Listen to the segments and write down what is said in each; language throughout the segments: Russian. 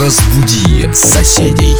Разбуди соседей.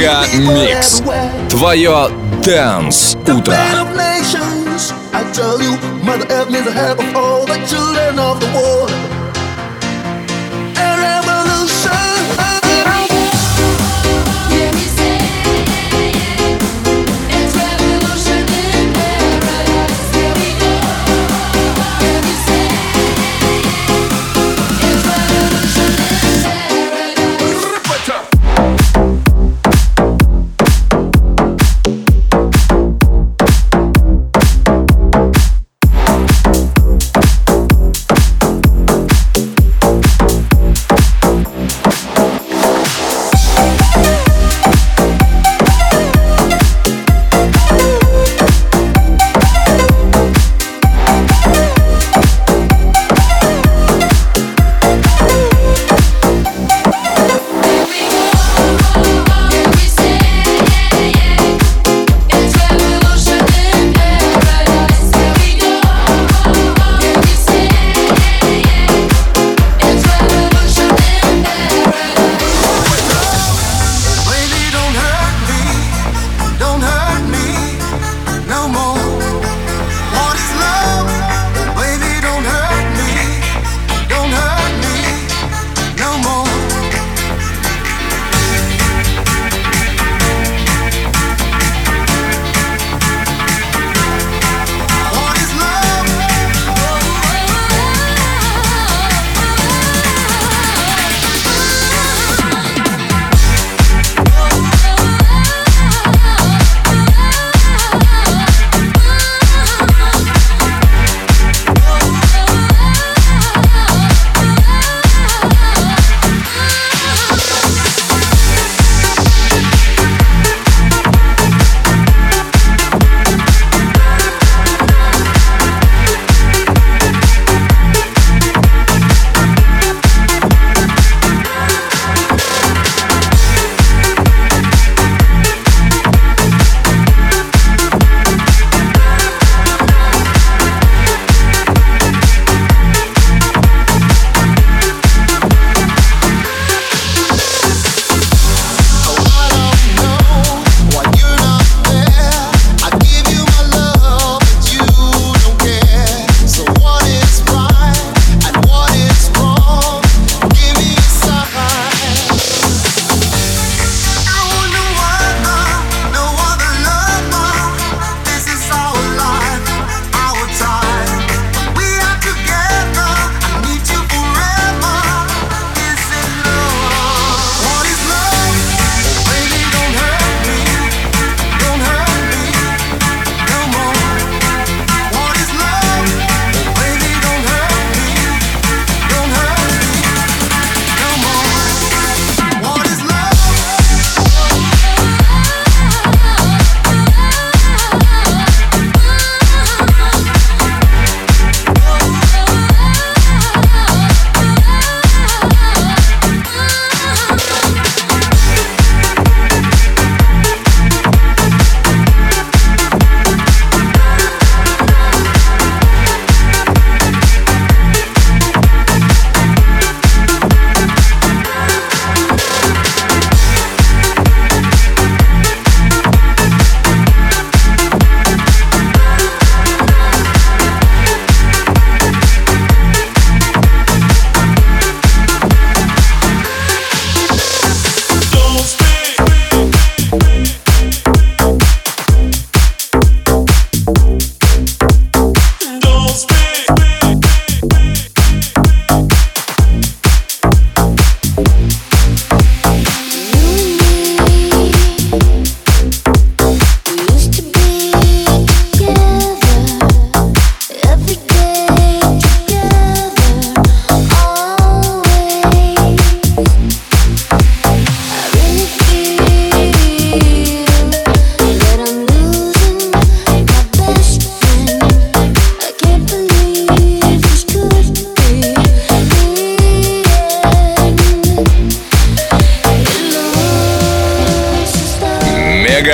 Мега Микс. Твое Дэнс Утро. I tell you, Mother Earth needs a help of all the children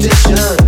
competition